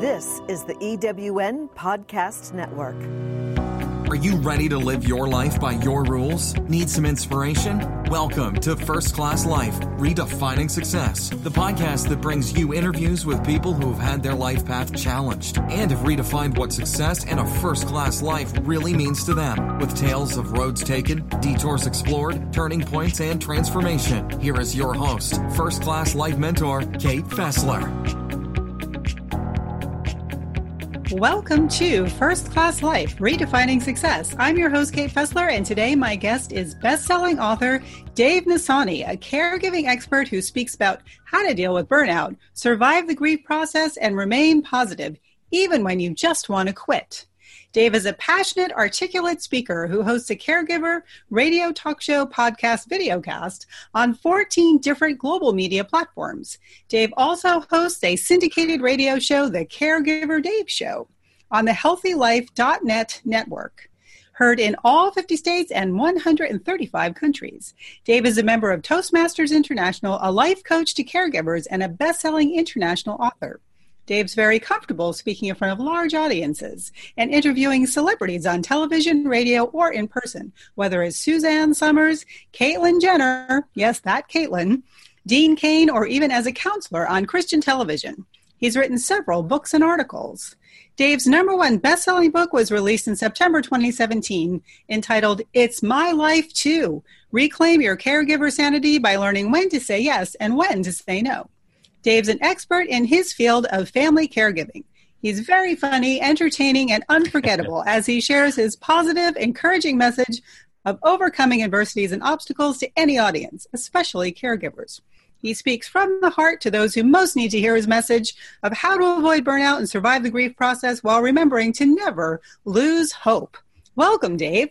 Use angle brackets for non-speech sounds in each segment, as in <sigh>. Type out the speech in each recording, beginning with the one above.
This is the EWN Podcast Network. Are you ready to live your life by your rules? Need some inspiration? Welcome to First Class Life Redefining Success, the podcast that brings you interviews with people who have had their life path challenged and have redefined what success and a first class life really means to them. With tales of roads taken, detours explored, turning points, and transformation, here is your host, First Class Life mentor, Kate Fessler. Welcome to First Class Life Redefining Success. I'm your host, Kate Fessler, and today my guest is best-selling author Dave Nassaney, a caregiving expert who speaks about how to deal with burnout, survive the grief process, and remain positive, even when you just want to quit. Dave is a passionate, articulate speaker who hosts a caregiver radio talk show podcast videocast on 14 different global media platforms. Dave also hosts a syndicated radio show, The Caregiver Dave Show, on the healthylife.net network heard in all 50 states and 135 countries. Dave is a member of Toastmasters International, a life coach to caregivers, and a best selling international author. Dave's very comfortable speaking in front of large audiences and interviewing celebrities on television, radio, or in person, whether it's Suzanne Somers, Caitlyn Jenner, yes, that Caitlyn, Dean Cain, or even as a counselor on Christian television. He's written several books and articles. Dave's number one best-selling book was released in September 2017, entitled It's My Life Too. Reclaim your caregiver sanity by learning when to say yes and when to say no. Dave's an expert in his field of family caregiving. He's very funny, entertaining, and unforgettable <laughs> as he shares his positive, encouraging message of overcoming adversities and obstacles to any audience, especially caregivers. He speaks from the heart to those who most need to hear his message of how to avoid burnout and survive the grief process while remembering to never lose hope. Welcome, Dave.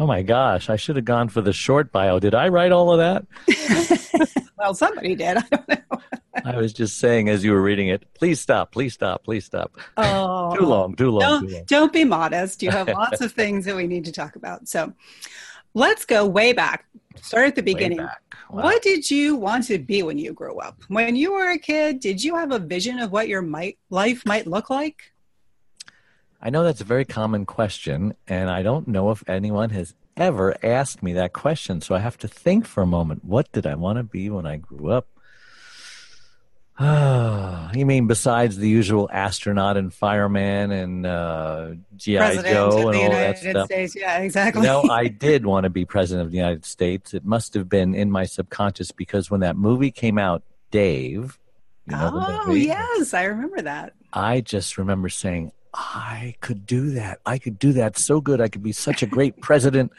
Oh my gosh, I should have gone for the short bio. Did I write all of that? <laughs> well, somebody did. I don't know. I was just saying as you were reading it, please stop, please stop, please stop. Oh, too long, too long. Don't, too long. don't be modest. You have lots of <laughs> things that we need to talk about. So let's go way back. Start at the beginning. Wow. What did you want to be when you grew up? When you were a kid, did you have a vision of what your might, life might look like? I know that's a very common question, and I don't know if anyone has ever asked me that question. So I have to think for a moment. What did I want to be when I grew up? <sighs> You mean besides the usual astronaut and fireman and uh, GI president Joe and all United that stuff? States. Yeah, exactly. You know, I <laughs> did want to be president of the United States. It must have been in my subconscious because when that movie came out, Dave. You know oh yes, I remember that. I just remember saying, I could do that. I could do that so good. I could be such a great <laughs> president.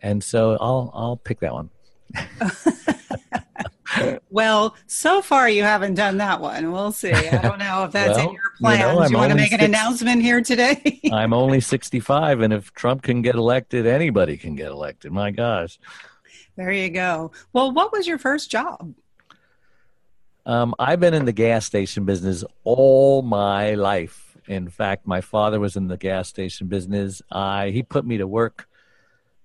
And so I'll I'll pick that one. <laughs> well, so far you haven't done that one. We'll see. I don't know if that's well, in your plans. You, know, you want to make an six, announcement here today? <laughs> I'm only 65, and if Trump can get elected, anybody can get elected. My gosh. There you go. Well, what was your first job? Um, I've been in the gas station business all my life. In fact, my father was in the gas station business. I he put me to work.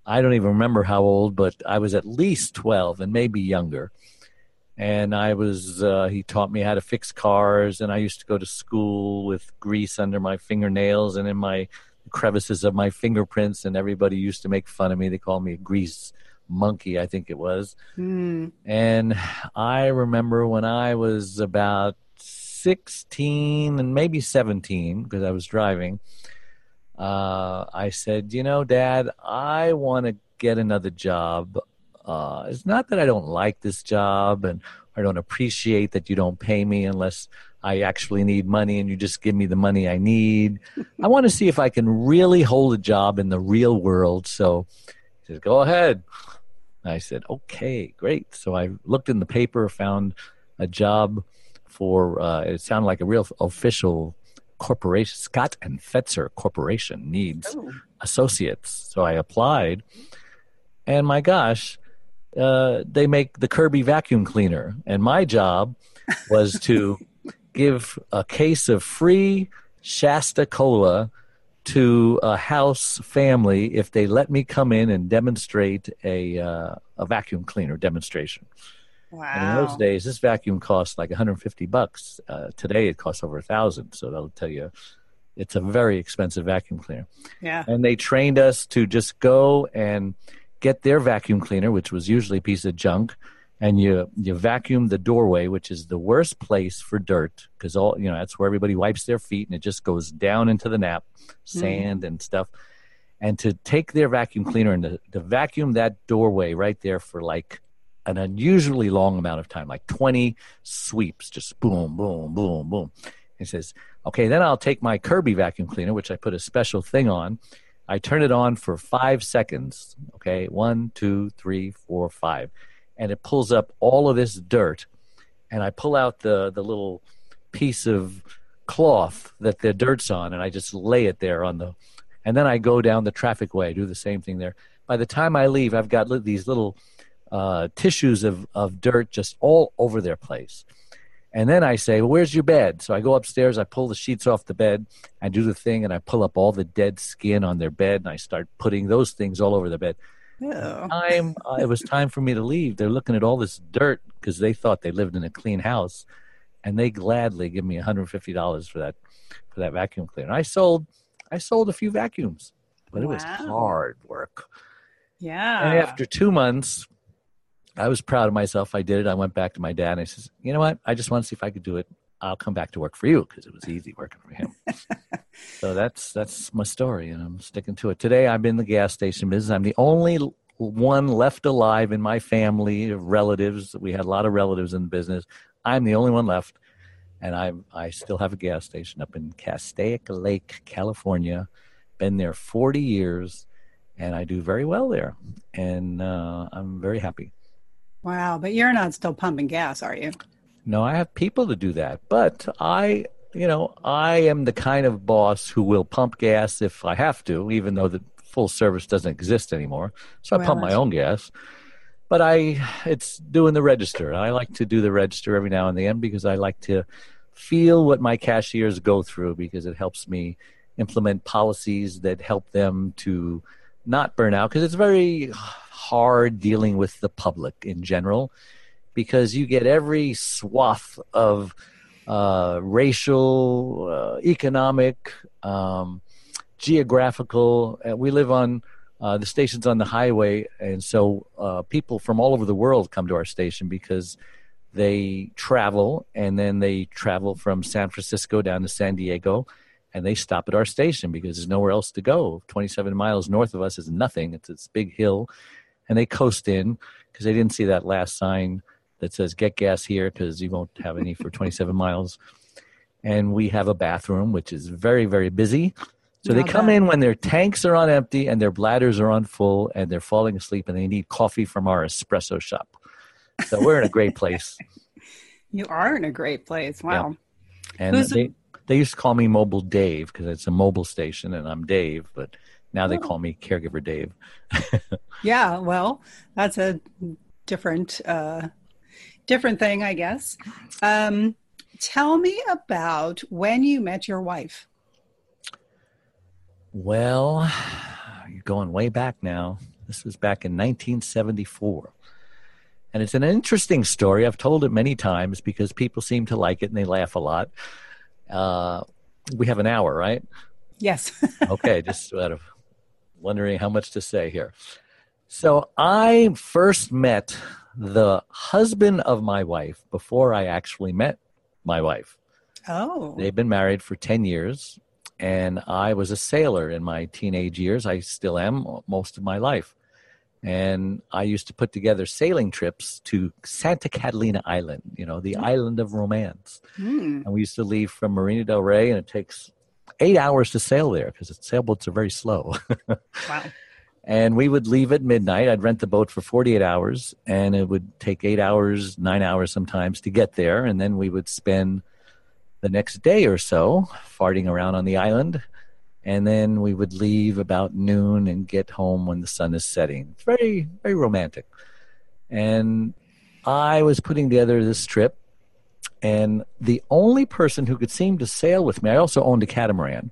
I don't even remember how old, but I was at least 12 and maybe younger. And I was uh, he taught me how to fix cars and I used to go to school with grease under my fingernails and in my crevices of my fingerprints and everybody used to make fun of me. They called me a grease monkey, I think it was. Mm. And I remember when I was about 16 and maybe 17 because I was driving, uh, I said, You know, Dad, I want to get another job. Uh, it's not that I don't like this job and I don't appreciate that you don't pay me unless I actually need money and you just give me the money I need. I want to see if I can really hold a job in the real world. So he says, Go ahead. I said, Okay, great. So I looked in the paper, found a job for uh, it sounded like a real official corporation. Scott and Fetzer Corporation needs oh. associates, so I applied, and my gosh, uh, they make the Kirby vacuum cleaner, and my job was to <laughs> give a case of free Shasta Cola to a house family if they let me come in and demonstrate a uh, a vacuum cleaner demonstration. Wow. And in those days, this vacuum cost like 150 bucks. Uh, today, it costs over a thousand. So that'll tell you it's a very expensive vacuum cleaner. Yeah. And they trained us to just go and get their vacuum cleaner, which was usually a piece of junk, and you you vacuum the doorway, which is the worst place for dirt because all you know that's where everybody wipes their feet, and it just goes down into the nap, sand and stuff. And to take their vacuum cleaner and to, to vacuum that doorway right there for like an unusually long amount of time, like 20 sweeps, just boom, boom, boom, boom. He says, okay, then I'll take my Kirby vacuum cleaner, which I put a special thing on. I turn it on for five seconds. Okay, one, two, three, four, five. And it pulls up all of this dirt. And I pull out the, the little piece of cloth that the dirt's on, and I just lay it there on the. And then I go down the traffic way, do the same thing there. By the time I leave, I've got these little uh, tissues of, of dirt just all over their place. And then I say, well, where's your bed? So I go upstairs, I pull the sheets off the bed, I do the thing, and I pull up all the dead skin on their bed, and I start putting those things all over the bed. Ew. Time, uh, it was time for me to leave. They're looking at all this dirt because they thought they lived in a clean house, and they gladly give me $150 for that for that vacuum cleaner. I sold, I sold a few vacuums, but it was hard work. Yeah. And after two months, I was proud of myself. I did it. I went back to my dad and I says, you know what? I just want to see if I could do it. I'll come back to work for you because it was easy working for him. <laughs> so that's that's my story, and I'm sticking to it. Today, I'm in the gas station business. I'm the only one left alive in my family of relatives. We had a lot of relatives in the business. I'm the only one left, and I I still have a gas station up in Castaic Lake, California. Been there 40 years, and I do very well there, and uh, I'm very happy. Wow. But you're not still pumping gas, are you? No, I have people to do that, but I, you know, I am the kind of boss who will pump gas if I have to, even though the full service doesn't exist anymore. So I Well, pump my own gas. But I, it's doing the register. I like to do the register every now and then because I like to feel what my cashiers go through because it helps me implement policies that help them to not burn out because it's very hard dealing with the public in general because you get every swath of uh, racial, uh, economic, um, geographical. Uh, we live on uh, the station's on the highway, and so uh, people from all over the world come to our station because they travel, and then they travel from San Francisco down to San Diego, and they stop at our station because there's nowhere else to go. 27 miles north of us is nothing. It's this big hill, and they coast in because they didn't see that last sign that says "Get gas here" because you won't have any for 27 miles. And we have a bathroom which is very very busy. So they come bad. in when their tanks are on empty and their bladders are on full and they're falling asleep and they need coffee from our espresso shop. So we're in a great place. <laughs> You are in a great place. Wow. And Who's they, they used to call me Mobile Dave because it's a mobile station and I'm Dave, but now they Oh. call me Caregiver Dave. <laughs> Yeah. Well, that's a different, uh, different thing, I guess. Um, tell me about when you met your wife. Well, you're going way back now. This was back in 1974. And it's an interesting story. I've told it many times because people seem to like it and they laugh a lot. Uh, we have an hour, right? Yes. <laughs> Okay, just sort of wondering how much to say here. So I first met the husband of my wife before I actually met my wife. oh. They've been married for 10 years, and I was a sailor in my teenage years. I still am most of my life. And I used to put together sailing trips to Santa Catalina Island, you know, the island of romance. Hmm. And we used to leave from Marina Del Rey, and it takes eight hours to sail there because sailboats are very slow. <laughs> Wow. and we would leave at midnight. I'd rent the boat for 48 hours, and it would take eight hours, nine hours sometimes to get there. And then we would spend the next day or so farting around on the island. And then we would leave about noon and get home when the sun is setting. It's very, very romantic. And I was putting together this trip, and the only person who could seem to sail with me, I also owned a catamaran.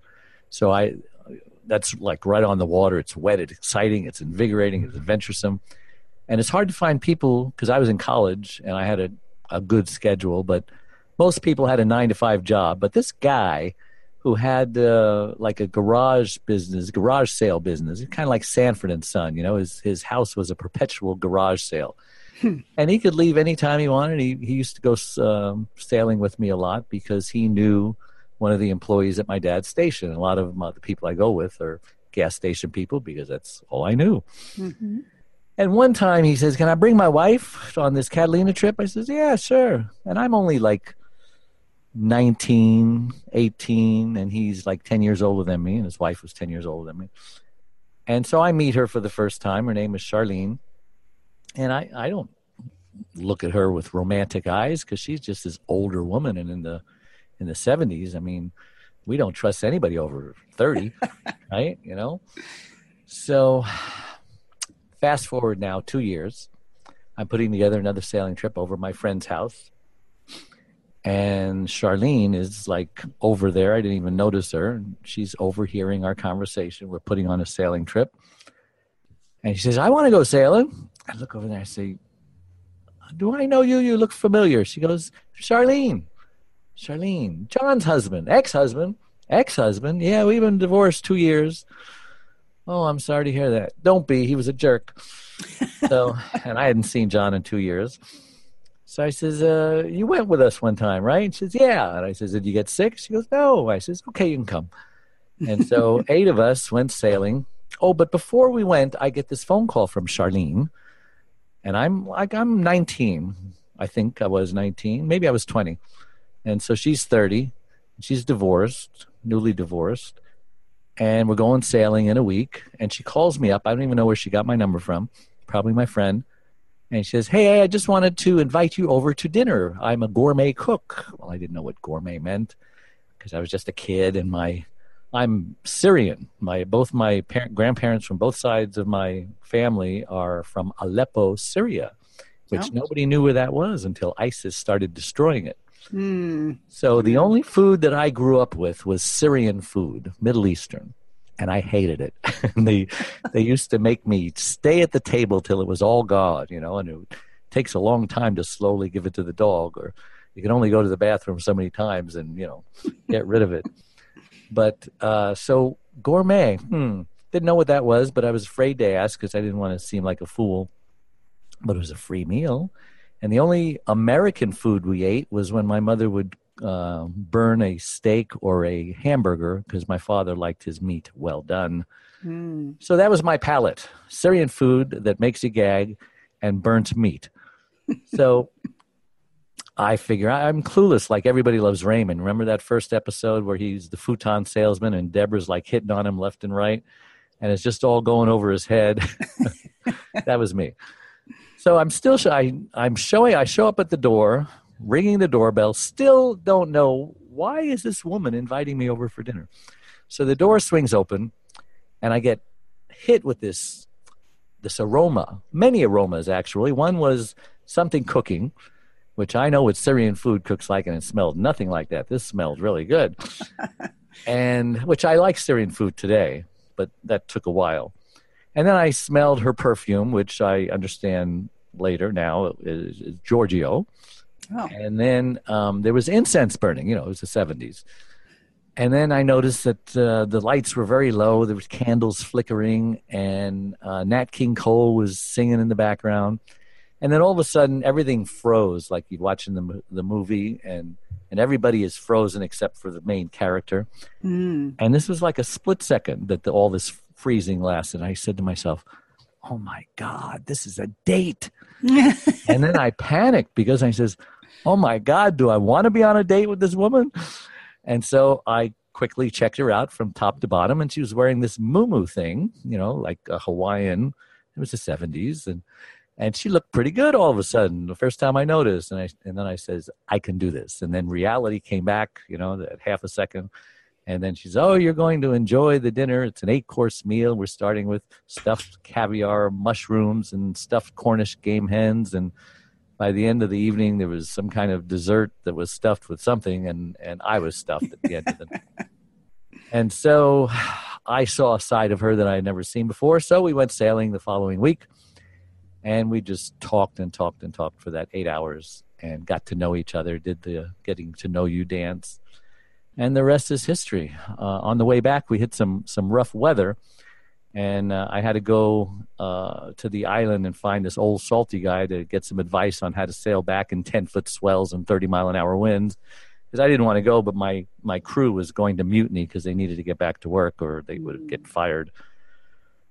So I, that's like right on the water. It's wet, it's exciting, it's invigorating, it's adventuresome. And it's hard to find people because I was in college and I had a, a good schedule, but most people had a nine to five job. But this guy who had uh, like a garage business, garage sale business, kind of like Sanford and Son, you know, his, his house was a perpetual garage sale. <laughs> And he could leave anytime he wanted. He, he used to go um, sailing with me a lot because he knew one of the employees at my dad's station. A lot of the people I go with are gas station people because that's all I knew. Mm-hmm. And one time he says, Can I bring my wife on this Catalina trip? I says, Yeah, sure. And I'm only like 19, 18, and he's like 10 years older than me, and his wife was 10 years older than me. And so I meet her for the first time. Her name is Charlene. And I, I don't look at her with romantic eyes because she's just this older woman. And in the in the 70s, I mean, we don't trust anybody over 30, <laughs> right? You know? So fast forward now two years. I'm putting together another sailing trip over my friend's house. And Charlene is like over there. I didn't even notice her. She's overhearing our conversation. We're putting on a sailing trip. And she says, I want to go sailing. I look over there. I say, Do I know you? You look familiar. She goes, Charlene. Charlene, John's husband, ex husband, ex husband. Yeah, we've been divorced two years. Oh, I'm sorry to hear that. Don't be. He was a jerk. <laughs> so, and I hadn't seen John in two years. So I says, uh, "You went with us one time, right?" And she says, "Yeah." And I says, "Did you get sick?" She goes, "No." I says, "Okay, you can come." And so <laughs> eight of us went sailing. Oh, but before we went, I get this phone call from Charlene, and I'm like, I'm 19. I think I was 19. Maybe I was 20. And so she's 30. She's divorced, newly divorced. And we're going sailing in a week. And she calls me up. I don't even know where she got my number from. Probably my friend. And she says, Hey, I just wanted to invite you over to dinner. I'm a gourmet cook. Well, I didn't know what gourmet meant because I was just a kid and my I'm Syrian. My both my parent, grandparents from both sides of my family are from Aleppo, Syria, which oh. nobody knew where that was until ISIS started destroying it. Mm. So the only food that I grew up with was Syrian food, Middle Eastern, and I hated it. <laughs> and they they used to make me stay at the table till it was all gone, you know, and it takes a long time to slowly give it to the dog, or you can only go to the bathroom so many times and you know get rid of it. But uh, so gourmet, hmm, didn't know what that was, but I was afraid to ask because I didn't want to seem like a fool. But it was a free meal and the only American food we ate was when my mother would uh, burn a steak or a hamburger because my father liked his meat well done. Mm. So that was my palate Syrian food that makes you gag and burnt meat. so I figure I'm clueless like everybody loves Raymond. Remember that first episode where he's the futon salesman and Deborah's like hitting on him left and right? And it's just all going over his head. <laughs> that was me. So I'm still I, I'm showing. I show up at the door, ringing the doorbell. Still don't know why is this woman inviting me over for dinner. So the door swings open, and I get hit with this this aroma. Many aromas actually. One was something cooking, which I know what Syrian food cooks like, and it smelled nothing like that. This smelled really good, <laughs> and which I like Syrian food today, but that took a while. And then I smelled her perfume, which I understand later now is, is Giorgio. Oh. And then um, there was incense burning. You know, it was the 70s. And then I noticed that uh, the lights were very low. There was candles flickering, and uh, Nat King Cole was singing in the background. And then all of a sudden, everything froze, like you'd watching the the movie, and and everybody is frozen except for the main character. Mm. And this was like a split second that the, all this freezing lasted. I said to myself, oh my God, this is a date. <laughs> and then I panicked because I says, oh my God, do I want to be on a date with this woman? And so I quickly checked her out from top to bottom, and she was wearing this muumuu thing, you know, like a Hawaiian. It was the 70s. And and she looked pretty good all of a sudden the first time i noticed and i and then i says i can do this and then reality came back you know at half a second and then she's, oh, you're going to enjoy the dinner. It's an eight course meal. We're starting with stuffed caviar, mushrooms, and stuffed Cornish game hens. And by the end of the evening, there was some kind of dessert that was stuffed with something, and, and I was stuffed at the end of the night And so <sighs> I saw a side of her that I had never seen before. So we went sailing the following week. And we just talked and talked and talked for that eight hours and got to know each other. Did the getting to know you dance, and the rest is history. Uh, on the way back, we hit some some rough weather, and uh, I had to go uh, to the island and find this old salty guy to get some advice on how to sail back in ten foot swells and thirty mile an hour winds. Because I didn't want to go, but my my crew was going to mutiny because they needed to get back to work or they would get fired.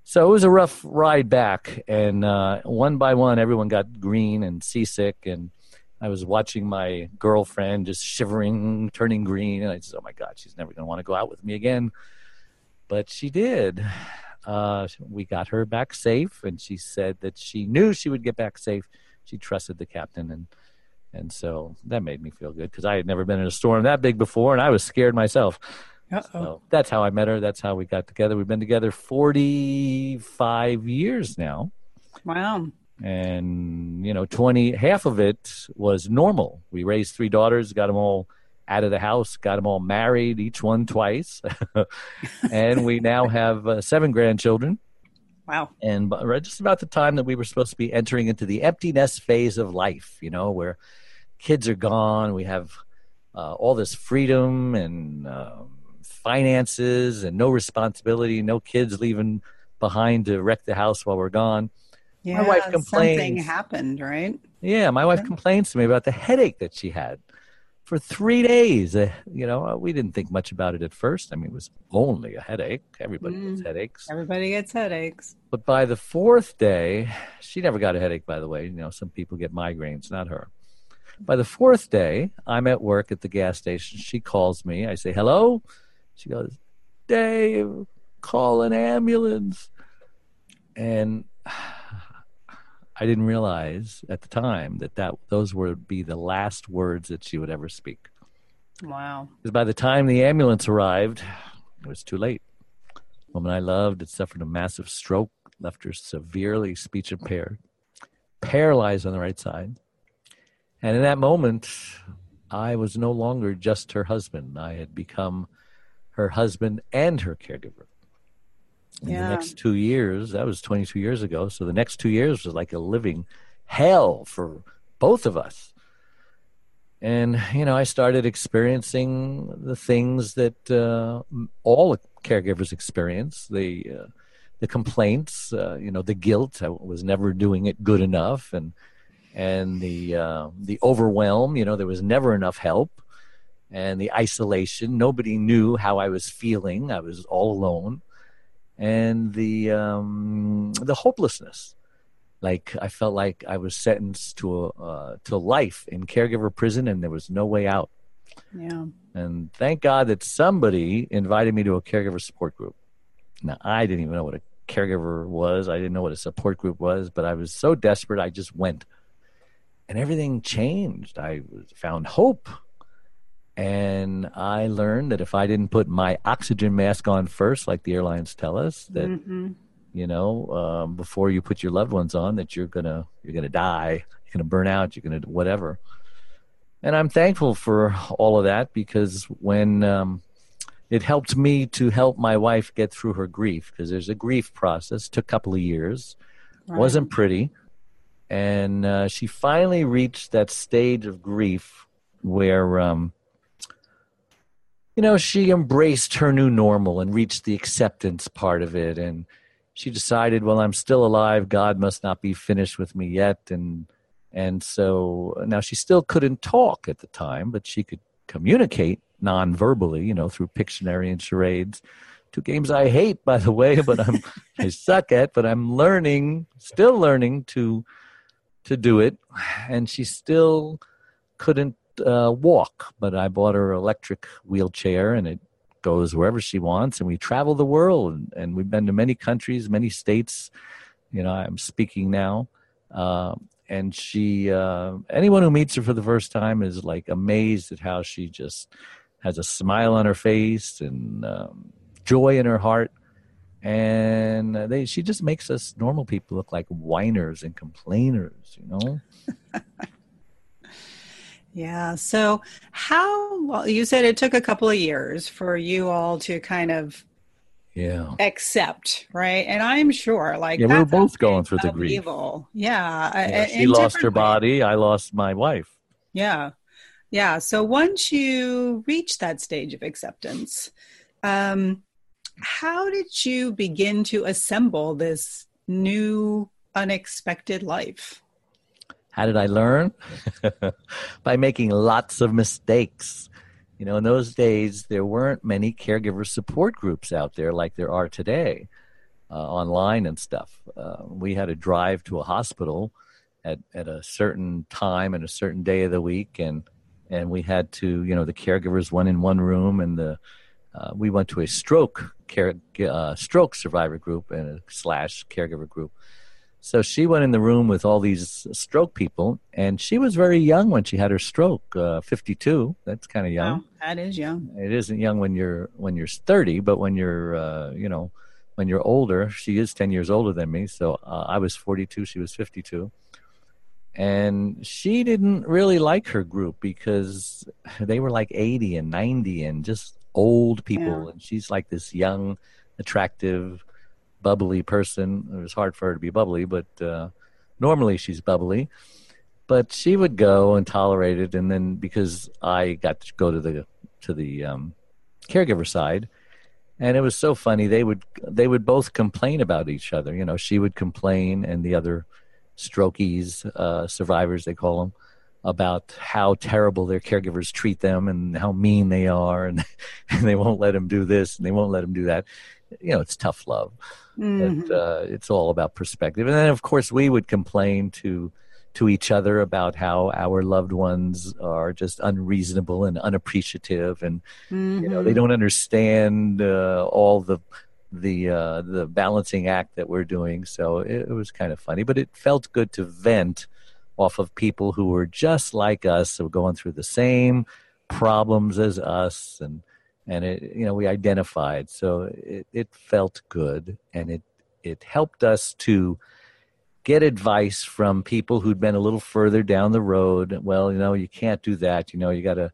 So it was a rough ride back, and uh, one by one, everyone got green and seasick, and I was watching my girlfriend just shivering, turning green, and I said, "Oh my God, she's never going to want to go out with me again." But she did. Uh, we got her back safe, and she said that she knew she would get back safe. She trusted the captain, and and so that made me feel good because I had never been in a storm that big before, and I was scared myself. So that's how I met her. That's how we got together. We've been together 45 years now. Wow. And, you know, 20, half of it was normal. We raised three daughters, got them all out of the house, got them all married, each one twice. <laughs> and we now have uh, seven grandchildren. Wow. And right just about the time that we were supposed to be entering into the emptiness phase of life, you know, where kids are gone, we have uh, all this freedom and um, finances and no responsibility, no kids leaving behind to wreck the house while we're gone. Yeah, my wife complains. Something happened, right? Yeah, my wife Yeah. complains to me about the headache that she had for three days. Uh, you know, uh, we didn't think much about it at first. I mean, it was only a headache. Everybody gets Mm. headaches. Everybody gets headaches. But by the fourth day, she never got a headache, by the way. You know, some people get migraines, not her. By the fourth day, I'm at work at the gas station. She calls me. I say, hello. She goes, Dave, call an ambulance. And <sighs> I didn't realize at the time that, that those would be the last words that she would ever speak. Wow. Because by the time the ambulance arrived, it was too late. The woman I loved had suffered a massive stroke, left her severely speech impaired, paralyzed on the right side. And in that moment, I was no longer just her husband. I had become her husband and her caregiver. In Yeah. the next two years, that was 22 years ago. So the next two years was like a living hell for both of us. And, you know, I started experiencing the things that uh, all caregivers experience the, uh, the complaints, uh, you know, the guilt. I was never doing it good enough. And, and the, uh, the overwhelm, you know, there was never enough help. And the isolation, nobody knew how I was feeling. I was all alone. And the, um, the hopelessness like I felt like I was sentenced to a, uh, to life in caregiver prison, and there was no way out. Yeah. And thank God that somebody invited me to a caregiver support group. Now I didn't even know what a caregiver was. I didn't know what a support group was, but I was so desperate I just went, and everything changed. I was, found hope, and I learned that if I didn't put my oxygen mask on first, like the airlines tell us, that hmm you know um, before you put your loved ones on that you're gonna you're gonna die. You're gonna burn out. You're gonna do whatever. And i'm thankful for all of that because when um, it helped me to help my wife get through her grief because there's a grief process took a couple of years. Wasn't pretty. And uh, she finally reached that stage of grief where um, you know she embraced her new normal and reached the acceptance part of it and she decided well i'm still alive. God must not be finished with me yet. And and so now she still couldn't talk at the time but she could communicate non-verbally you know through pictionary and charades. Two games i hate by the way but i'm <laughs> i suck at but i'm learning still learning to to do it. And she still couldn't uh, walk but i bought her electric wheelchair and it goes wherever she wants and we travel the world and, and we've been to many countries many states. You know i'm speaking now. Uh, and she uh, anyone who meets her for the first time is like amazed at how she just has a smile on her face and um, joy in her heart. And they she just makes us normal people look like whiners and complainers you know <laughs> Yeah. So, how well, you said it took a couple of years for you all to kind of Yeah. accept, right? And I'm sure, like, Yeah, we are both going through the grief. upheaval. Yeah, Yeah, she lost her different ways. body. I lost my wife. Yeah. Yeah. So once you reach that stage of acceptance, um, how did you begin to assemble this new, unexpected life? How did I learn? <laughs> By making lots of mistakes. You know, in those days, there weren't many caregiver support groups out there like there are today, uh, online and stuff. Uh, we had to drive to a hospital at, at a certain time and a certain day of the week, and and we had to, you know, the caregivers went in one room, and the uh, we went to a stroke care uh, stroke survivor group and a slash caregiver group. So she went in the room with all these stroke people, and she was very young when she had her stroke. Uh, Fifty-two. That's kind of young. Wow, that is young. It isn't young when you're when you're thirty, but when you're uh, you know when you're older, she is ten years older than me. So uh, I was forty-two, she was fifty-two, and she didn't really like her group because they were like eighty and ninety and just old people, Yeah. and she's like this young, attractive, bubbly person. It was hard for her to be bubbly, but uh, normally she's bubbly. But she would go and tolerate it, and then because I got to go to the to the um, caregiver side, and it was so funny. They would they would both complain about each other. You know, she would complain, and the other strokies, uh, survivors they call them, about how terrible their caregivers treat them and how mean they are, and, <laughs> and they won't let them do this and they won't let them do that. You know, it's tough love Mhm. but uh, it's all about perspective. And then, of course, we would complain to to each other about how our loved ones are just unreasonable and unappreciative, and you know they Mhm. don't understand uh, all the the uh, the balancing act that we're doing. So it, it was kind of funny, but it felt good to vent off of people who were just like us, so going through the same problems as us, and and it you know we identified. So it, it felt good and it it helped us to get advice from people who'd been a little further down the road. Well you know you can't do that. You know you got to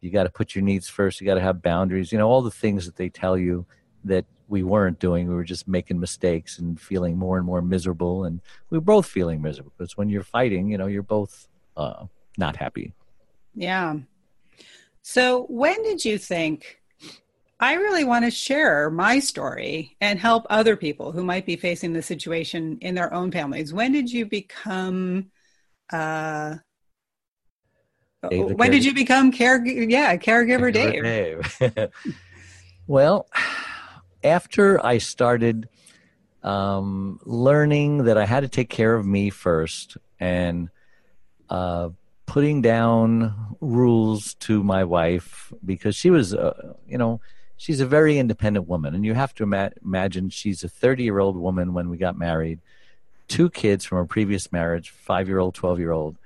you got to put your needs first. You got to have boundaries. You know all the things that they tell you that we weren't doing. We were just making mistakes and feeling more and more miserable. And we were both feeling miserable because when you're fighting you know you're both uh, not happy. Yeah. So when did you think I really want to share my story and help other people who might be facing the situation in their own families? When did you become uh Dave the when did caregiver. you become care yeah, caregiver Dave? Dave. <laughs> well, after I started um, learning that I had to take care of me first and uh, putting down rules to my wife because she was, uh, you know, she's a very independent woman. And you have to ima- imagine she's a 30 year old woman when we got married, two kids from a previous marriage, five year old, 12 year old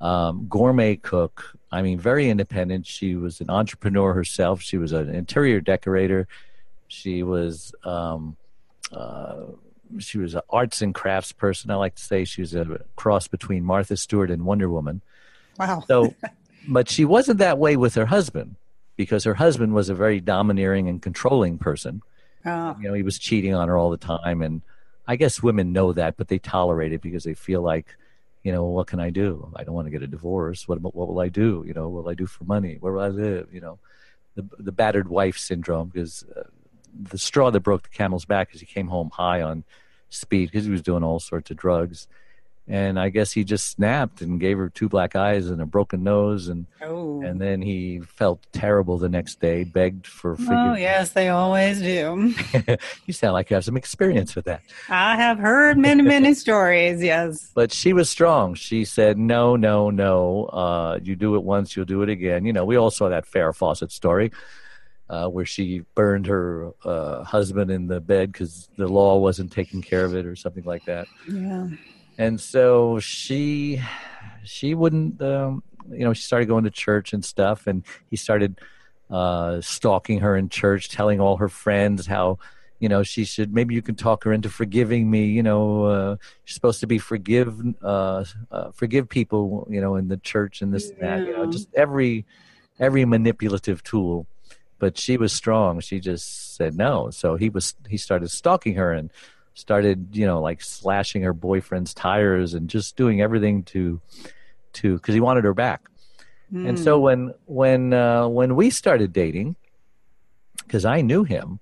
um, gourmet cook. I mean, very independent. She was an entrepreneur herself. She was an interior decorator. She was um, uh, she was an arts and crafts person. I like to say she was a cross between Martha Stewart and Wonder Woman. Wow. So, <laughs> but she wasn't that way with her husband because her husband was a very domineering and controlling person. Oh, You know, he was cheating on her all the time, and I guess women know that, but they tolerate it because they feel like, you know, what can I do? I don't want to get a divorce. What what will I do? You know, what will I do for money? Where will I live? You know, the the battered wife syndrome because uh, the straw that broke the camel's back is he came home high on speed because he was doing all sorts of drugs. And I guess he just snapped and gave her two black eyes and a broken nose, and oh. and then he felt terrible the next day. Begged for forgiveness. oh yes, they always do. <laughs> you sound like you have some experience with that. I have heard many, many <laughs> stories. Yes. But she was strong. She said, "No, no, no. Uh, you do it once, you'll do it again." You know, we all saw that Farrah Fawcett story uh, where she burned her uh, husband in the bed because the law wasn't taking care of it, or something like that. Yeah. And so she, she wouldn't. Um, you know, she started going to church and stuff, and he started uh, stalking her in church, telling all her friends how you know she should maybe you can talk her into forgiving me you know uh, you're supposed to be forgive uh, uh, forgive people you know in the church and this and that you know just every every manipulative tool but she was strong. She just said no. So he was he started stalking her and started you know like slashing her boyfriend's tires and just doing everything to to because he wanted her back. Mm. And so when when uh, when we started dating, because I knew him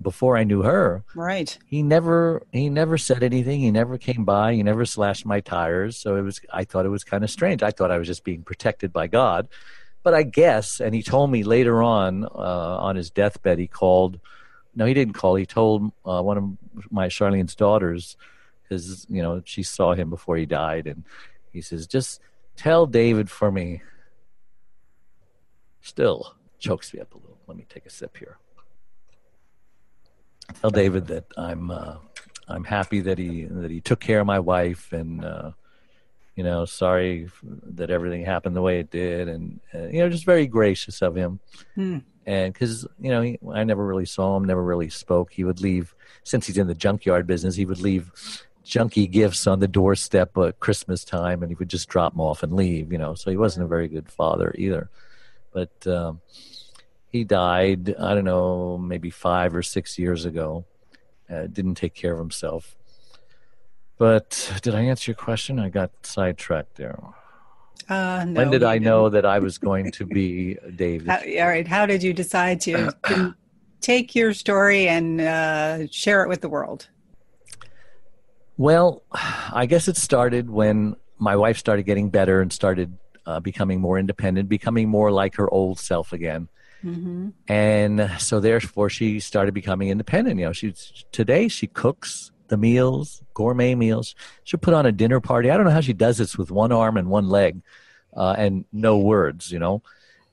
before I knew her, right? He never he never said anything. He never came by. He never slashed my tires. So it was I thought it was kind of strange. I thought I was just being protected by God, but I guess. And he told me later on uh, on his deathbed, he called. No, he didn't call. He told uh, one of my Charlene's daughters, because you know she saw him before he died, and he says, "Just tell David for me." Still chokes me up a little. Let me take a sip here. Tell David that I'm uh, I'm happy that he that he took care of my wife and uh, you know sorry that everything happened the way it did and uh, you know just very gracious of him. Hmm. And because you know he, I never really saw him, never really spoke. He would leave since he's in the junkyard business. He would leave junky gifts on the doorstep at Christmas time, and he would just drop them off and leave. You know, so he wasn't a very good father either but um, he died. I don't know, maybe five or six years ago. Uh, didn't take care of himself. But did I answer your question? I got sidetracked there. Uh, no, when did I didn't. know that I was going to be <laughs> David? How, all right. How did you decide to <coughs> take your story and uh, share it with the world? Well, I guess it started when my wife started getting better and started uh, becoming more independent, becoming more like her old self again. Mm-hmm. And so therefore she started becoming independent. You know, she today she cooks the meals, gourmet meals. She'll put on a dinner party. I don't know how she does this with one arm and one leg, uh, and no words. You know,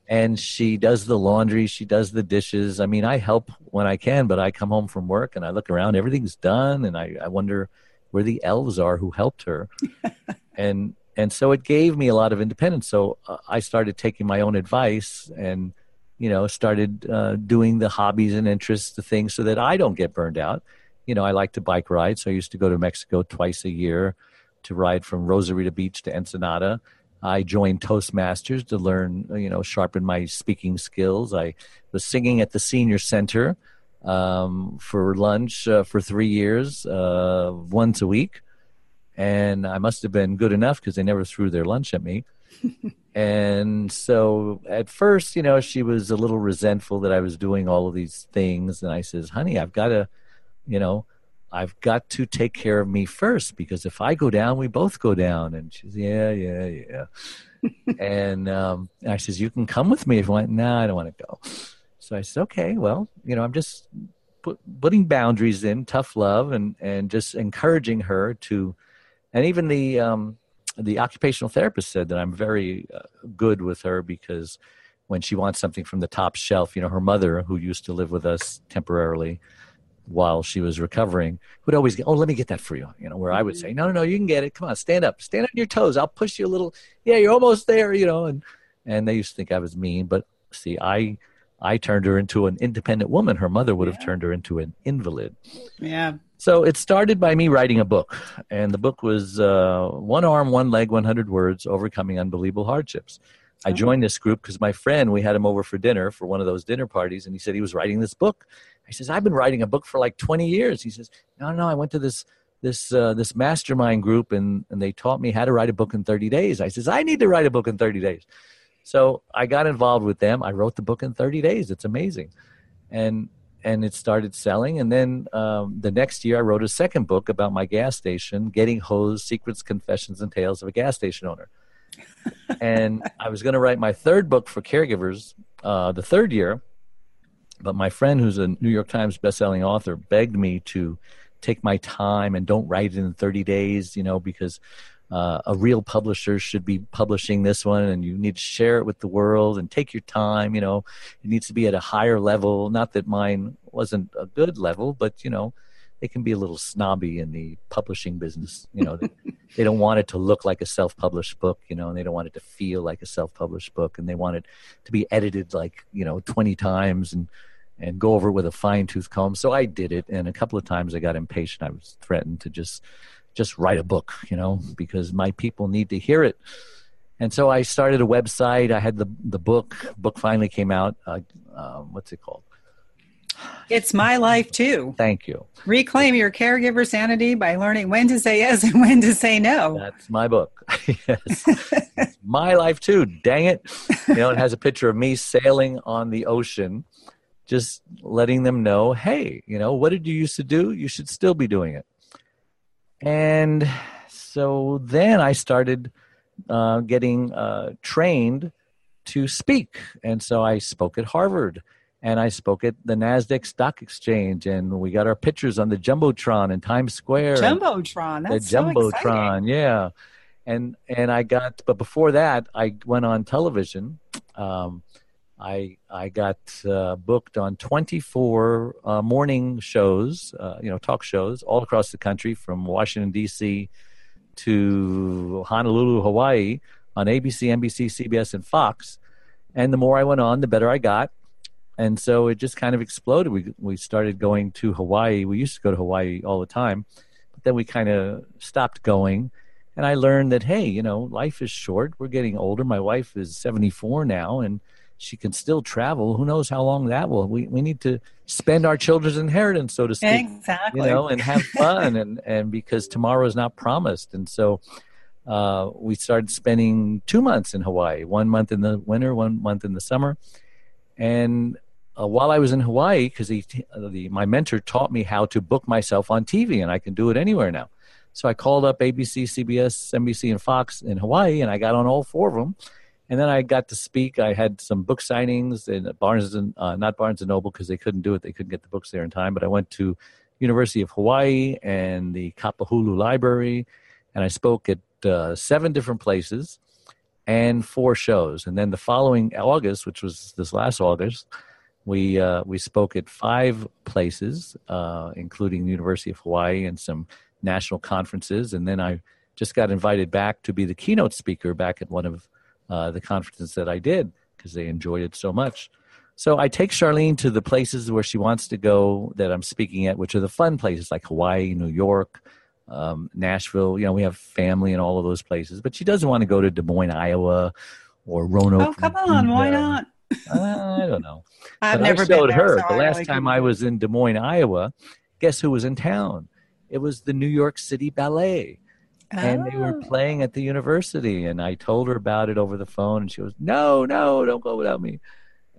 and she does the laundry. She does the dishes. I mean, I help when I can, but I come home from work and I look around. Everything's done, and I, I wonder where the elves are who helped her. <laughs> and and so it gave me a lot of independence. So uh, I started taking my own advice and you know started uh, doing the hobbies and interests, the things, so that I don't get burned out. You know, I like to bike ride, so I used to go to Mexico twice a year to ride from Rosarita Beach to Ensenada. I joined Toastmasters to learn, you know, sharpen my speaking skills. I was singing at the senior center um, for lunch uh, for three years, uh, once a week and I must have been good enough because they never threw their lunch at me. <laughs> and so at first, you know, she was a little resentful that I was doing all of these things, and I says, "Honey, I've got to, you know, I've got to take care of me first because if I go down, we both go down." And she's, "Yeah, yeah, yeah." <laughs> and, um, I says, "You can come with me if you want." No, I don't want to go. So I said, "Okay, well, you know, I'm just." Put, putting boundaries in, tough love, and and just encouraging her to and even the um, the occupational therapist said that I'm very uh, good with her because when she wants something from the top shelf, you know, her mother, who used to live with us temporarily while she was recovering, would always go, "Oh, let me get that for you." You know, where I would say, "No, no, no, you can get it. Come on, stand up, stand on your toes. I'll push you a little. Yeah, you're almost there." You know, and and they used to think I was mean, but see, I I turned her into an independent woman. Her mother would have turned her into an invalid. Yeah. So it started by me writing a book, and the book was uh, One Arm, One Leg, 100 Words Overcoming Unbelievable Hardships. I oh. joined this group because my friend, we had him over for dinner for one of those dinner parties, and he said he was writing this book. I says, I've been writing a book for like 20 years. He says, No, no, I went to this this uh, this mastermind group, and, and they taught me how to write a book in 30 days. I says, I need to write a book in 30 days. So I got involved with them. I wrote the book in 30 days. It's amazing. And and it started selling. And then um, the next year, I wrote a second book about my gas station, Getting Hosed Secrets, Confessions, and Tales of a Gas Station Owner. and I was going to write my third book for caregivers uh, the third year. But my friend, who's a New York Times bestselling author, begged me to take my time and don't write it in 30 days, you know, because uh, a real publisher should be publishing this one and you need to share it with the world and take your time you know. It needs to be at a higher level. Not that mine wasn't a good level but you know they can be a little snobby in the publishing business you know. They, <laughs> they don't want it to look like a self-published book you know and they don't want it to feel like a self-published book and they want it to be edited like you know 20 times and and go over it with a fine-tooth comb so i did it and a couple of times i got impatient i was threatened to just just write a book, you know, because my people need to hear it. And so I started a website. I had the the book. Book finally came out. Uh, uh, what's it called? It's my life too. Thank you. Reclaim your caregiver sanity by learning when to say yes and when to say no. That's my book. <laughs> yes. my life too. Dang it. You know, it has a picture of me sailing on the ocean, just letting them know, hey, you know, what did you used to do? You should still be doing it. And so then I started uh, getting uh, trained to speak. And so I spoke at Harvard and I spoke at the Nasdaq Stock Exchange, and we got our pictures on the jumbotron in Times Square. Jumbotron, that's the jumbotron, so yeah. And and I got, but before that, I went on television. Um, I I got uh, booked on 24 uh, morning shows, uh, you know, talk shows all across the country, from Washington D.C. to Honolulu, Hawaii, on ABC, NBC, CBS, and Fox. And the more I went on, the better I got and so it just kind of exploded. We we started going to Hawaii. We used to go to Hawaii all the time, but then we kind of stopped going. And I learned that hey, you know, life is short. We're getting older. My wife is seventy four now, and she can still travel. Who knows how long that will? We we need to spend our children's inheritance, so to speak. Exactly. You know, and have fun, and and because tomorrow is not promised, and so. Uh, we started spending two months in Hawaii, one month in the winter, one month in the summer, and uh, while I was in Hawaii, because my mentor taught me how to book myself on TV, and I can do it anywhere now. So I called up ABC, CBS, NBC, and Fox in Hawaii, and I got on all four of them. And then I got to speak. I had some book signings in Barnes and uh, not Barnes and Noble because they couldn't do it; they couldn't get the books there in time. But I went to University of Hawaii and the Kapahulu Library, and I spoke at uh, seven different places and four shows. And then the following August, which was this last August, we uh, we spoke at five places, uh, including the University of Hawaii and some national conferences, and then I just got invited back to be the keynote speaker back at one of uh, the conferences that I did because they enjoyed it so much. So I take Charlene to the places where she wants to go that I'm speaking at, which are the fun places like Hawaii, New York, um, Nashville. You know, we have family in all of those places, but she doesn't want to go to Des Moines, Iowa, or Roanoke. Oh, come on, why not? uh, I don't know. <laughs> I've but never I showed her so the I last really time couldn't- I was in Des Moines, Iowa. Guess who was in town? It was the New York City Ballet, and they were Oh. playing at the university. And I told her about it over the phone, and she goes, "No, no, don't go without me."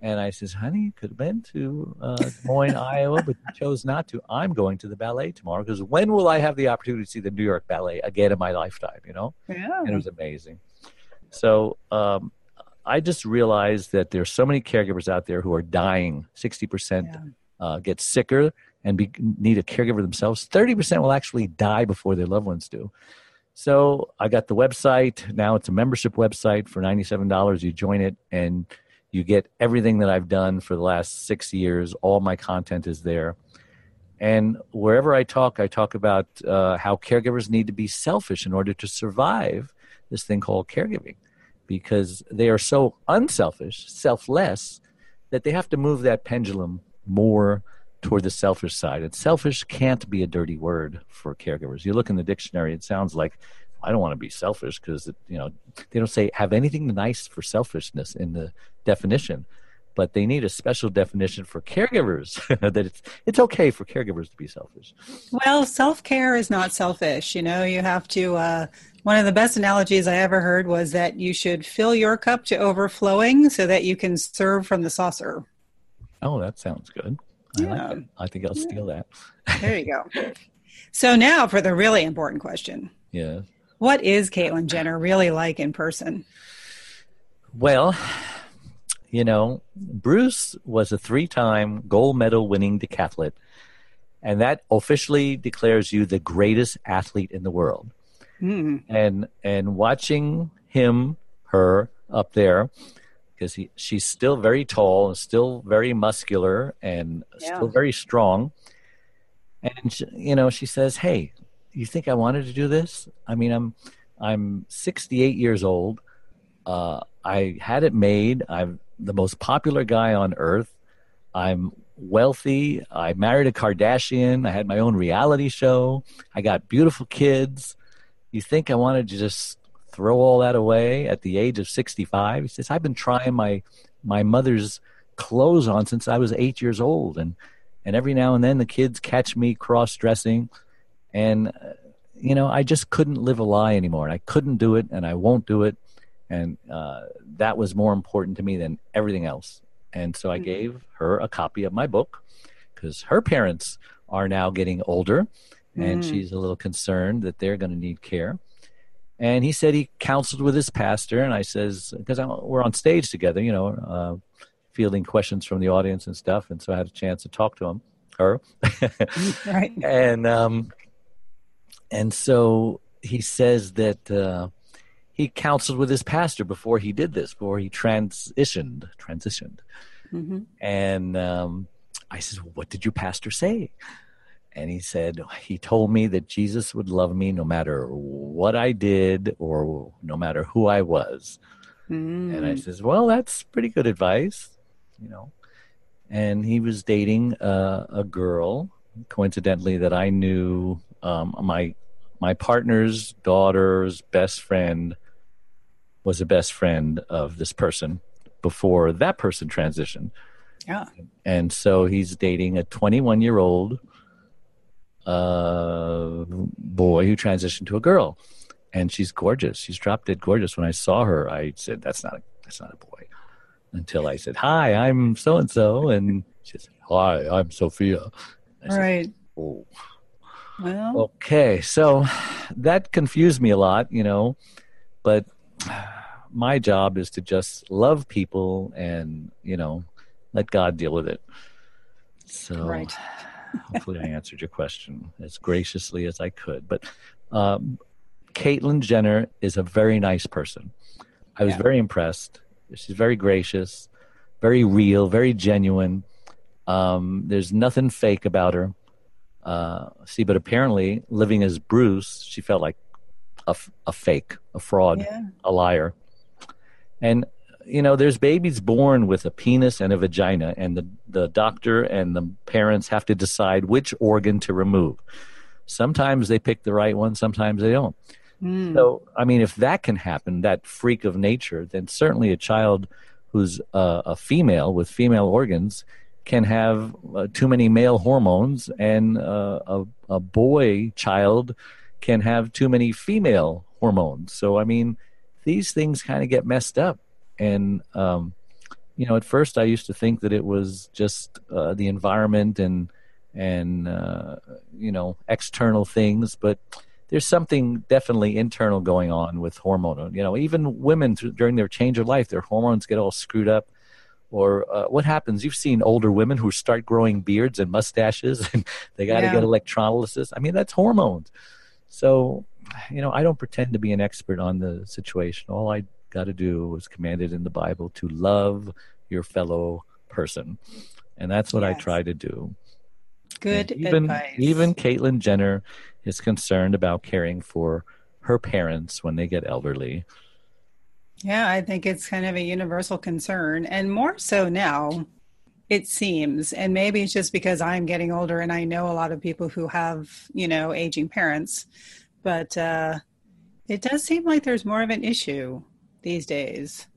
And I says, "Honey, you could have been to uh, Des Moines, Iowa, but you chose not to. I'm going to the ballet tomorrow because when will I have the opportunity to see the New York Ballet again in my lifetime? You know." Yeah. and it was amazing. So um, I just realized that there's so many caregivers out there who are dying. Sixty percent Yeah. uh, get sicker and be, need a caregiver themselves. Thirty percent will actually die before their loved ones do. So I got the website. Now it's a membership website for ninety-seven dollars. You join it and you get everything that I've done for the last six years. All my content is there. And wherever I talk, I talk about uh, how caregivers need to be selfish in order to survive this thing called caregiving because they are so unselfish, selfless, that they have to move that pendulum more toward the selfish side. And selfish can't be a dirty word for caregivers. You look in the dictionary, it sounds like I don't want to be selfish because you know they don't say have anything nice for selfishness in the definition, but they need a special definition for caregivers <laughs> that it's it's okay for caregivers to be selfish. Well, self care is not selfish. You know, you have to. Uh, one of the best analogies I ever heard was that you should fill your cup to overflowing so that you can serve from the saucer. Oh, that sounds good. I, like Yeah. it. I think I'll steal that. There you go. <laughs> so now for the really important question: Yeah. What is Caitlyn Jenner really like in person? Well, you know, Bruce was a three time gold medal winning decathlete, and that officially declares you the greatest athlete in the world. Hmm. And and watching him, her up there, because she's still very tall and still very muscular and Yeah. still very strong. And she, you know, she says, "Hey, you think I wanted to do this? I mean, I'm I'm 68 years old. Uh, I had it made. I'm the most popular guy on earth. I'm wealthy. I married a Kardashian. I had my own reality show. I got beautiful kids. You think I wanted to just throw all that away at the age of 65. He says, I've been trying my, my mother's clothes on since I was eight years old. And, and every now and then the kids catch me cross dressing. And, uh, you know, I just couldn't live a lie anymore. And I couldn't do it and I won't do it. And uh, that was more important to me than everything else. And so I mm-hmm. gave her a copy of my book because her parents are now getting older and mm. she's a little concerned that they're going to need care. And he said he counseled with his pastor, and I says because we're on stage together, you know, uh, fielding questions from the audience and stuff, and so I had a chance to talk to him, her, <laughs> right, <laughs> and um, and so he says that uh, he counseled with his pastor before he did this, before he transitioned, transitioned, mm-hmm. and um, I says, well, "What did your pastor say?" And he said he told me that Jesus would love me no matter what I did or no matter who I was. Mm. And I mm. says, "Well, that's pretty good advice, you know." And he was dating uh, a girl, coincidentally, that I knew. Um, my my partner's daughter's best friend was a best friend of this person before that person transitioned. Yeah. And so he's dating a 21 year old uh, boy who transitioned to a girl, and she's gorgeous. She's drop dead gorgeous. When I saw her, I said, "That's not a that's not a boy." Until I said, "Hi, I'm so and so," and she said, "Hi, I'm Sophia." I right. Said, oh. Well. Okay, so that confused me a lot, you know, but my job is to just love people and you know let God deal with it. So right. Hopefully, I answered your question as graciously as I could. But um, Caitlyn Jenner is a very nice person. I was yeah. very impressed. She's very gracious, very real, very genuine. Um, there's nothing fake about her. Uh, see, but apparently, living as Bruce, she felt like a, a fake, a fraud, yeah. a liar. And you know, there's babies born with a penis and a vagina, and the, the doctor and the parents have to decide which organ to remove. Sometimes they pick the right one, sometimes they don't. Mm. So, I mean, if that can happen, that freak of nature, then certainly a child who's uh, a female with female organs can have uh, too many male hormones, and uh, a, a boy child can have too many female hormones. So, I mean, these things kind of get messed up and um, you know, at first I used to think that it was just uh, the environment and and uh, you know external things, but there's something definitely internal going on with hormone. You know, even women during their change of life, their hormones get all screwed up. Or uh, what happens? You've seen older women who start growing beards and mustaches, <laughs> and they got to yeah. get electrolysis. I mean, that's hormones. So, you know, I don't pretend to be an expert on the situation. All I got to do is commanded in the Bible to love your fellow person. And that's what yes. I try to do. Good and even, advice. Even Caitlyn Jenner is concerned about caring for her parents when they get elderly. Yeah, I think it's kind of a universal concern, and more so now, it seems. And maybe it's just because I'm getting older and I know a lot of people who have, you know, aging parents. But uh, it does seem like there's more of an issue these days.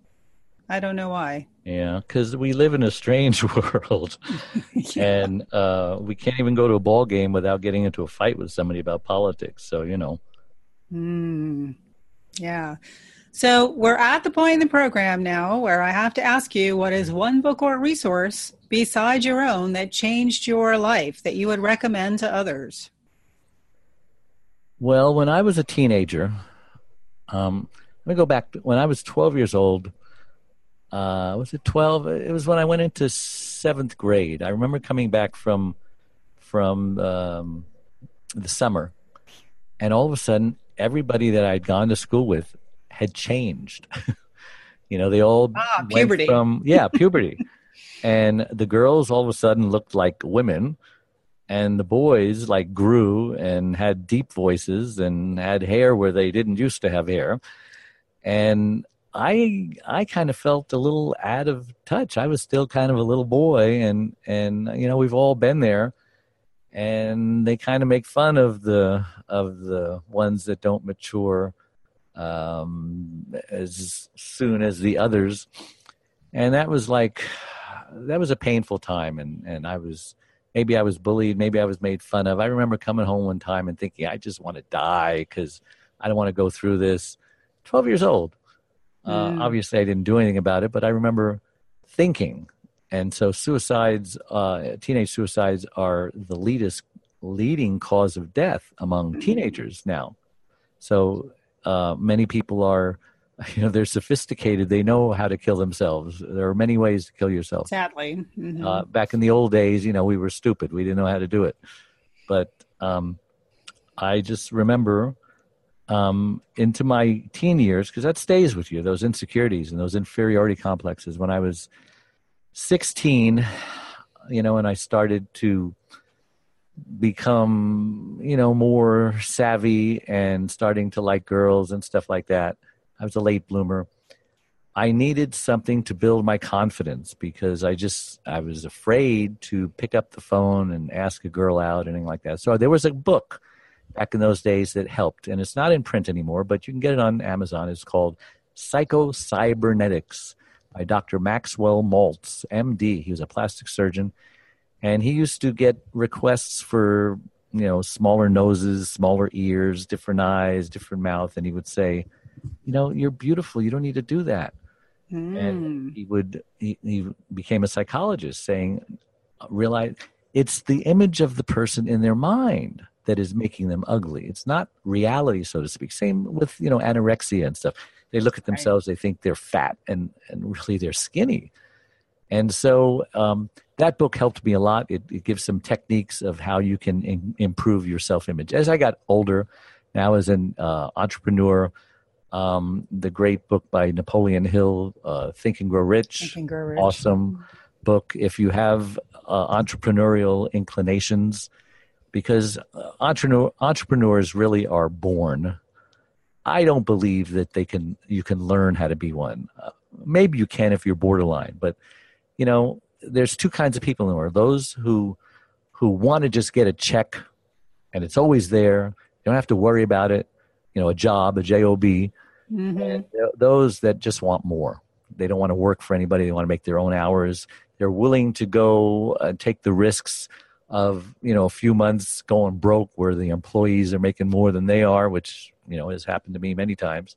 I don't know why. Yeah, because we live in a strange <laughs> world, <laughs> yeah. and uh, we can't even go to a ball game without getting into a fight with somebody about politics. So you know. Mm, yeah. So we're at the point in the program now where I have to ask you what is one book or resource besides your own that changed your life that you would recommend to others? Well, when I was a teenager, um, me go back when I was 12 years old. Uh, was it 12? It was when I went into seventh grade. I remember coming back from from um, the summer, and all of a sudden, everybody that I'd gone to school with had changed. <laughs> you know, they all ah, puberty. from yeah puberty, <laughs> and the girls all of a sudden looked like women, and the boys like grew and had deep voices and had hair where they didn't used to have hair and I I kind of felt a little out of touch. I was still kind of a little boy, and and you know we've all been there, and they kind of make fun of the of the ones that don't mature um, as soon as the others, and that was like that was a painful time, and and I was maybe I was bullied, maybe I was made fun of. I remember coming home one time and thinking I just want to die because I don't want to go through this. Twelve years old. Uh, mm. Obviously, I didn't do anything about it, but I remember thinking. And so, suicides, uh, teenage suicides, are the leadest, leading cause of death among teenagers now. So uh, many people are, <laughs> you know, they're sophisticated. They know how to kill themselves. There are many ways to kill yourself. Sadly, mm-hmm. uh, back in the old days, you know, we were stupid. We didn't know how to do it. But um, I just remember um, into my teen years because that stays with you those insecurities and those inferiority complexes. When i was 16 you know and i started to become you know more savvy and starting to like girls and stuff like that i was a late bloomer. I needed something to build my confidence because i just i was afraid to pick up the phone and ask a girl out anything like that. So there was a book back in those days that helped. And it's not in print anymore, but you can get it on Amazon. It's called Psycho-Cybernetics by Dr. Maxwell Maltz, MD. He was a plastic surgeon. And he used to get requests for, you know, smaller noses, smaller ears, different eyes, different mouth. And he would say, you know, you're beautiful. You don't need to do that. Mm. And he would, he, he became a psychologist saying, realize it's the image of the person in their mind that is making them ugly. It's not reality, so to speak. Same with you know anorexia and stuff. They look at themselves, they think they're fat, and and really they're skinny. And so um, that book helped me a lot. It, it, gives some techniques of how you can in, improve your self image. As I got older, now as an uh, entrepreneur, um, the great book by Napoleon Hill, uh, Think and Grow Rich, Think and Grow Rich. awesome book. If you have uh, entrepreneurial inclinations, because uh, entrepreneur, entrepreneurs really are born. I don't believe that they can you can learn how to be one. Uh, maybe you can if you're borderline, but you know, there's two kinds of people in the world: those who who want to just get a check, and it's always there. You don't have to worry about it. You know, a job, a job. Mm-hmm. And those that just want more. They don't want to work for anybody. They want to make their own hours. They're willing to go and take the risks of you know a few months going broke where the employees are making more than they are which you know has happened to me many times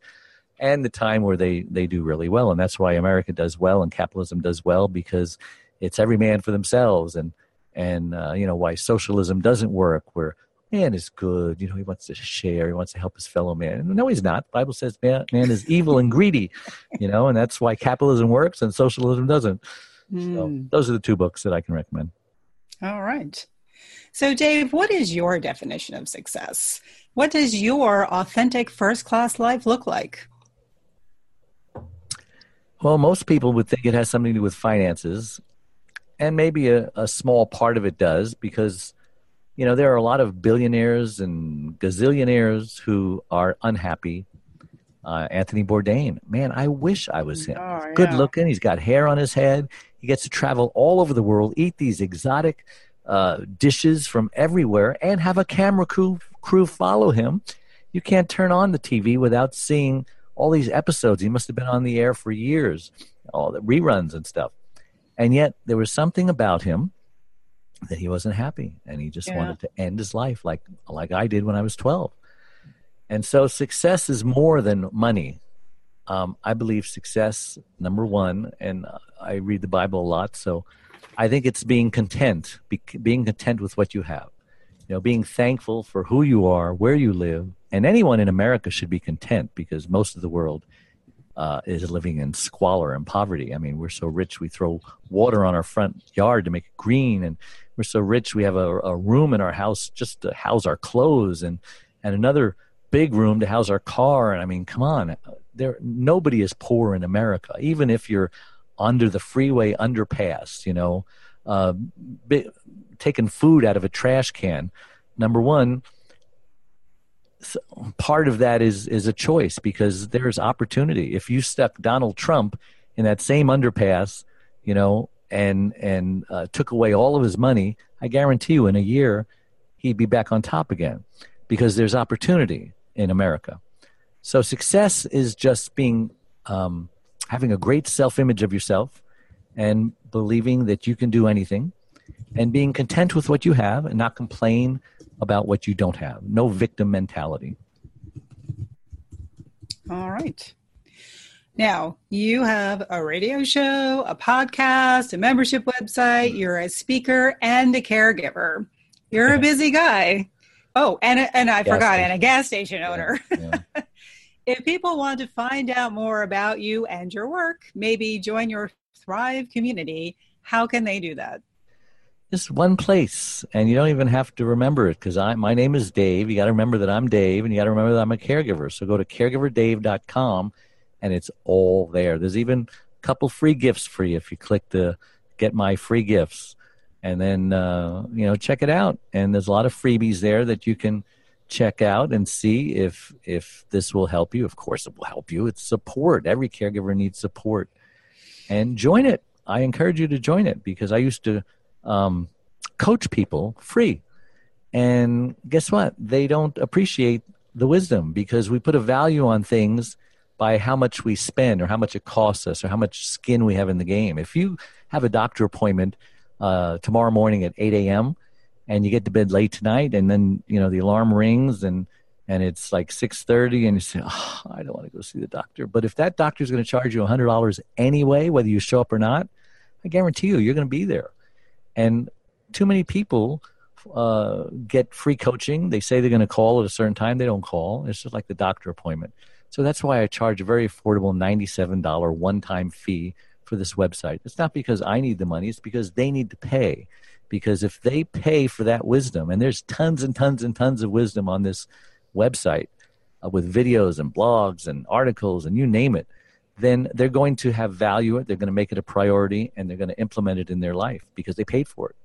and the time where they they do really well. And that's why america does well and capitalism does well because it's every man for themselves. And and uh, you know why socialism doesn't work where man is good you know he wants to share he wants to help his fellow man. No he's not. The bible says man, man is evil and greedy <laughs> you know and that's why capitalism works and socialism doesn't. Mm. so hmm. those are the two books that i can recommend all right. So, Dave, what is your definition of success? What does your authentic first class life look like? Well, most people would think it has something to do with finances, and maybe a, a small part of it does because, you know, there are a lot of billionaires and gazillionaires who are unhappy. Uh, Anthony Bourdain, man, I wish I was him. Oh, yeah. Good looking. He's got hair on his head. He gets to travel all over the world, eat these exotic uh, dishes from everywhere, and have a camera crew, crew follow him. You can't turn on the TV without seeing all these episodes. He must have been on the air for years, all the reruns and stuff. And yet there was something about him that he wasn't happy, and he just yeah. wanted to end his life like like I did when I was twelve. And so success is more than money. Um, I believe success, number one, and I read the Bible a lot, so I think it's being content, be, being content with what you have. You know, being thankful for who you are, where you live, and anyone in America should be content because most of the world uh, is living in squalor and poverty. I mean, we're so rich we throw water on our front yard to make it green, and we're so rich we have a, a room in our house just to house our clothes, and and another big room to house our car. And I mean, come on, there nobody is poor in America, even if you're under the freeway underpass, you know, uh, taking food out of a trash can. Number one, part of that is is a choice because there's opportunity. If you stuck Donald Trump in that same underpass, you know, and and uh, took away all of his money, I guarantee you, in a year, he'd be back on top again, because there's opportunity in America. So success is just being um, having a great self image of yourself and believing that you can do anything and being content with what you have and not complain about what you don't have. No victim mentality. All right. Now, you have a radio show, a podcast, a membership website, you're a speaker and a caregiver. You're a <laughs> busy guy. Oh, and uh, and I gas forgot, station. and a gas station owner. Yeah, yeah. <laughs> if people want to find out more about you and your work, maybe join your Thrive community, how can they do that? Just one place, and you don't even have to remember it because I my name is Dave. You got to remember that I'm Dave, and you got to remember that I'm a caregiver. So go to caregiverdave.com, and it's all there. There's even a couple free gifts for you if you click the get my free gifts and then uh, you know check it out. And there's a lot of freebies there that you can check out and see if if this will help you. Of course, it will help you. It's support. Every caregiver needs support, and join it. I encourage you to join it because I used to um, coach people free, and guess what? They don't appreciate the wisdom because we put a value on things by how much we spend or how much it costs us or how much skin we have in the game. If you have a doctor appointment uh, tomorrow morning at 8 a.m. and you get to bed late tonight and then, you know, the alarm rings and, and it's like 6.30 and you say, oh, I don't want to go see the doctor. But if that doctor is going to charge you $100 anyway, whether you show up or not, I guarantee you, you're going to be there. And too many people uh, get free coaching. They say they're going to call at a certain time. They don't call. It's just like the doctor appointment. So that's why I charge a very affordable $97 one time fee for this website. It's not because I need the money, it's because they need to pay. Because if they pay for that wisdom, and there's tons and tons and tons of wisdom on this website uh, with videos and blogs and articles and you name it, then they're going to have value it. They're going to make it a priority and they're going to implement it in their life because they paid for it.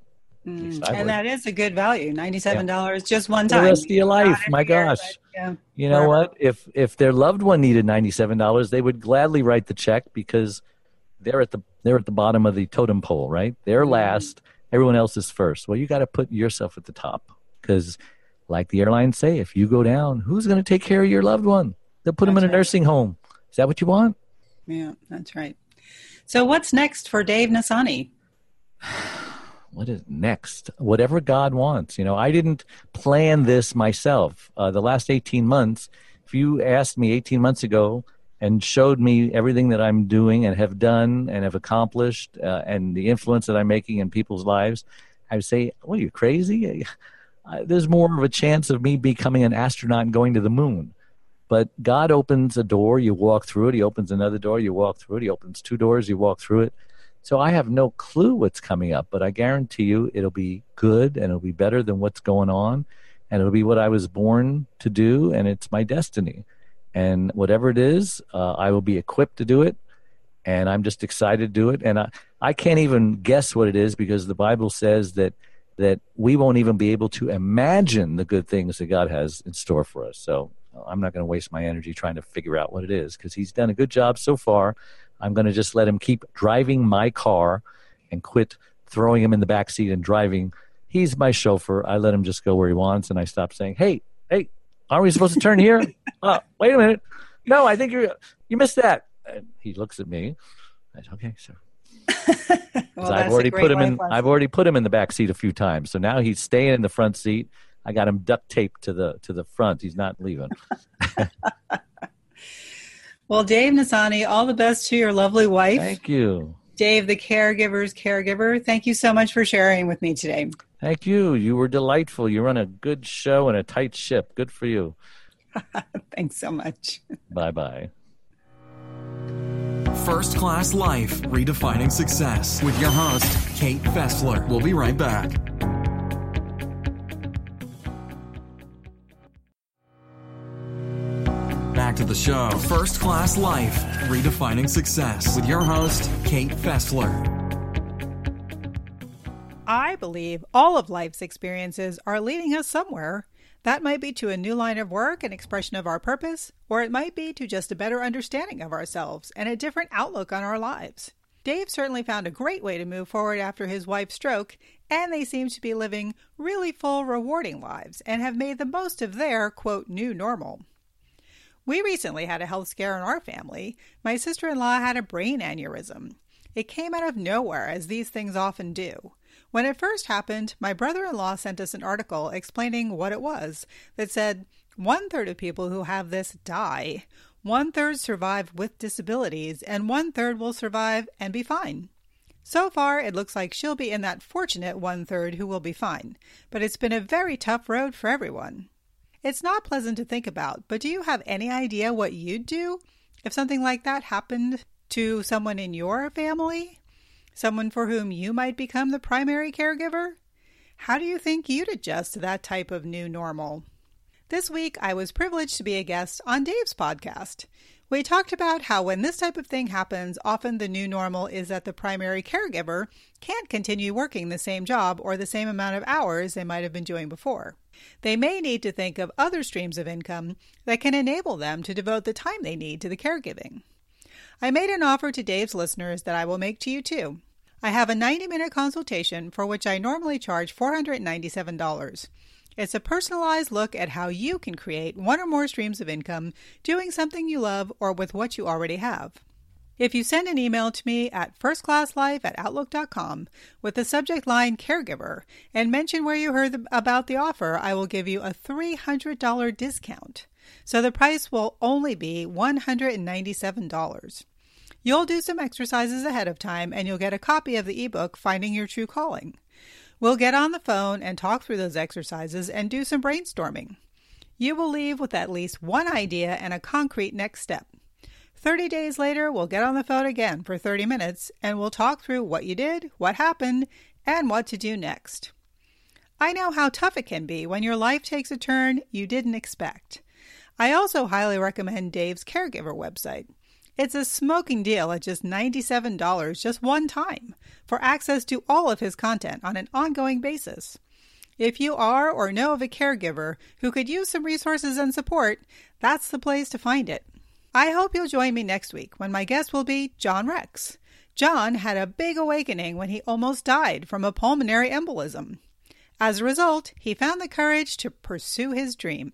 Mm, and that is a good value. Ninety-seven dollars yeah. just one time. The rest of your life, my gosh. But, yeah, you know what? If if their loved one needed ninety-seven dollars, they would gladly write the check because they're at the they're at the bottom of the totem pole, right? They're mm-hmm. last, everyone else is first. Well, you got to put yourself at the top because, like the airlines say, if you go down, who's going to take care of your loved one? They'll put that's them in a right. nursing home. Is that what you want? Yeah, that's right. So, what's next for Dave Nassaney? <sighs> what is next? Whatever God wants. You know, I didn't plan this myself. Uh, the last 18 months, if you asked me 18 months ago, and showed me everything that I'm doing and have done and have accomplished uh, and the influence that I'm making in people's lives, I would say, "What are you crazy? <laughs> there's more of a chance of me becoming an astronaut and going to the moon." But God opens a door, you walk through it. He opens another door, you walk through it. He opens two doors, you walk through it. So I have no clue what's coming up, but I guarantee you it'll be good and it'll be better than what's going on. And it'll be what I was born to do, and it's my destiny and whatever it is, uh, I will be equipped to do it. And I'm just excited to do it. And I, I can't even guess what it is because the Bible says that that we won't even be able to imagine the good things that God has in store for us. So uh, I'm not going to waste my energy trying to figure out what it is because He's done a good job so far. I'm going to just let Him keep driving my car and quit throwing Him in the back seat and driving. He's my chauffeur. I let Him just go where He wants, and I stop saying, "Hey, hey, are we supposed to turn here? <laughs> uh, wait a minute. No, I think you you missed that. And he looks at me. I said, okay, so. <laughs> well, I've already put him in. Lesson. I've already put him in the back seat a few times, so now he's staying in the front seat. I got him duct taped to the to the front. He's not leaving. <laughs> well, Dave Nassaney, all the best to your lovely wife. Thank you. Dave, the caregiver's caregiver, thank you so much for sharing with me today. Thank you. You were delightful. You run a good show and a tight ship. Good for you. <laughs> Thanks so much. bye bye. First Class Life Redefining Success with your host, Kate Fessler. We'll be right back. Back to the show. First Class Life Redefining Success with your host, Kate Fessler. I believe all of life's experiences are leading us somewhere. That might be to a new line of work, an expression of our purpose, or it might be to just a better understanding of ourselves and a different outlook on our lives. Dave certainly found a great way to move forward after his wife's stroke, and they seem to be living really full, rewarding lives and have made the most of their, quote, new normal. We recently had a health scare in our family. My sister in law had a brain aneurysm. It came out of nowhere, as these things often do. When it first happened, my brother in law sent us an article explaining what it was that said one third of people who have this die, one third survive with disabilities, and one third will survive and be fine. So far, it looks like she'll be in that fortunate one third who will be fine, but it's been a very tough road for everyone. It's not pleasant to think about, but do you have any idea what you'd do if something like that happened to someone in your family? Someone for whom you might become the primary caregiver? How do you think you'd adjust to that type of new normal? This week, I was privileged to be a guest on Dave's podcast. We talked about how when this type of thing happens, often the new normal is that the primary caregiver can't continue working the same job or the same amount of hours they might have been doing before. They may need to think of other streams of income that can enable them to devote the time they need to the caregiving. I made an offer to Dave's listeners that I will make to you too. I have a 90 minute consultation for which I normally charge $497. It's a personalized look at how you can create one or more streams of income doing something you love or with what you already have. If you send an email to me at firstclasslife at outlook.com with the subject line caregiver and mention where you heard about the offer, I will give you a $300 discount. So the price will only be $197. You'll do some exercises ahead of time and you'll get a copy of the ebook Finding Your True Calling. We'll get on the phone and talk through those exercises and do some brainstorming. You will leave with at least one idea and a concrete next step. 30 days later, we'll get on the phone again for 30 minutes and we'll talk through what you did, what happened, and what to do next. I know how tough it can be when your life takes a turn you didn't expect. I also highly recommend Dave's Caregiver website. It's a smoking deal at just $97 just one time for access to all of his content on an ongoing basis. If you are or know of a caregiver who could use some resources and support, that's the place to find it. I hope you'll join me next week when my guest will be John Rex. John had a big awakening when he almost died from a pulmonary embolism. As a result, he found the courage to pursue his dream.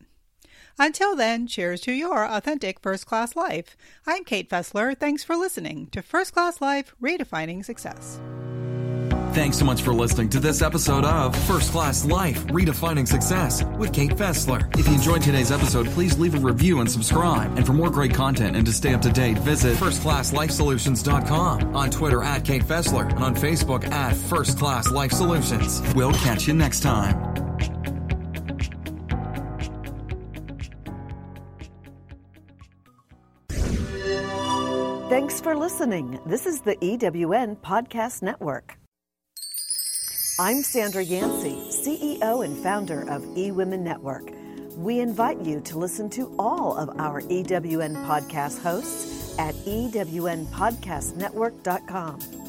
Until then, cheers to your authentic first class life. I'm Kate Fessler. Thanks for listening to First Class Life Redefining Success. Thanks so much for listening to this episode of First Class Life Redefining Success with Kate Fessler. If you enjoyed today's episode, please leave a review and subscribe. And for more great content and to stay up to date, visit firstclasslifesolutions.com, on Twitter at Kate Fessler, and on Facebook at First Class Life Solutions. We'll catch you next time. Thanks for listening. This is the EWN Podcast Network. I'm Sandra Yancey, CEO and founder of eWomen Network. We invite you to listen to all of our EWN podcast hosts at ewnpodcastnetwork.com.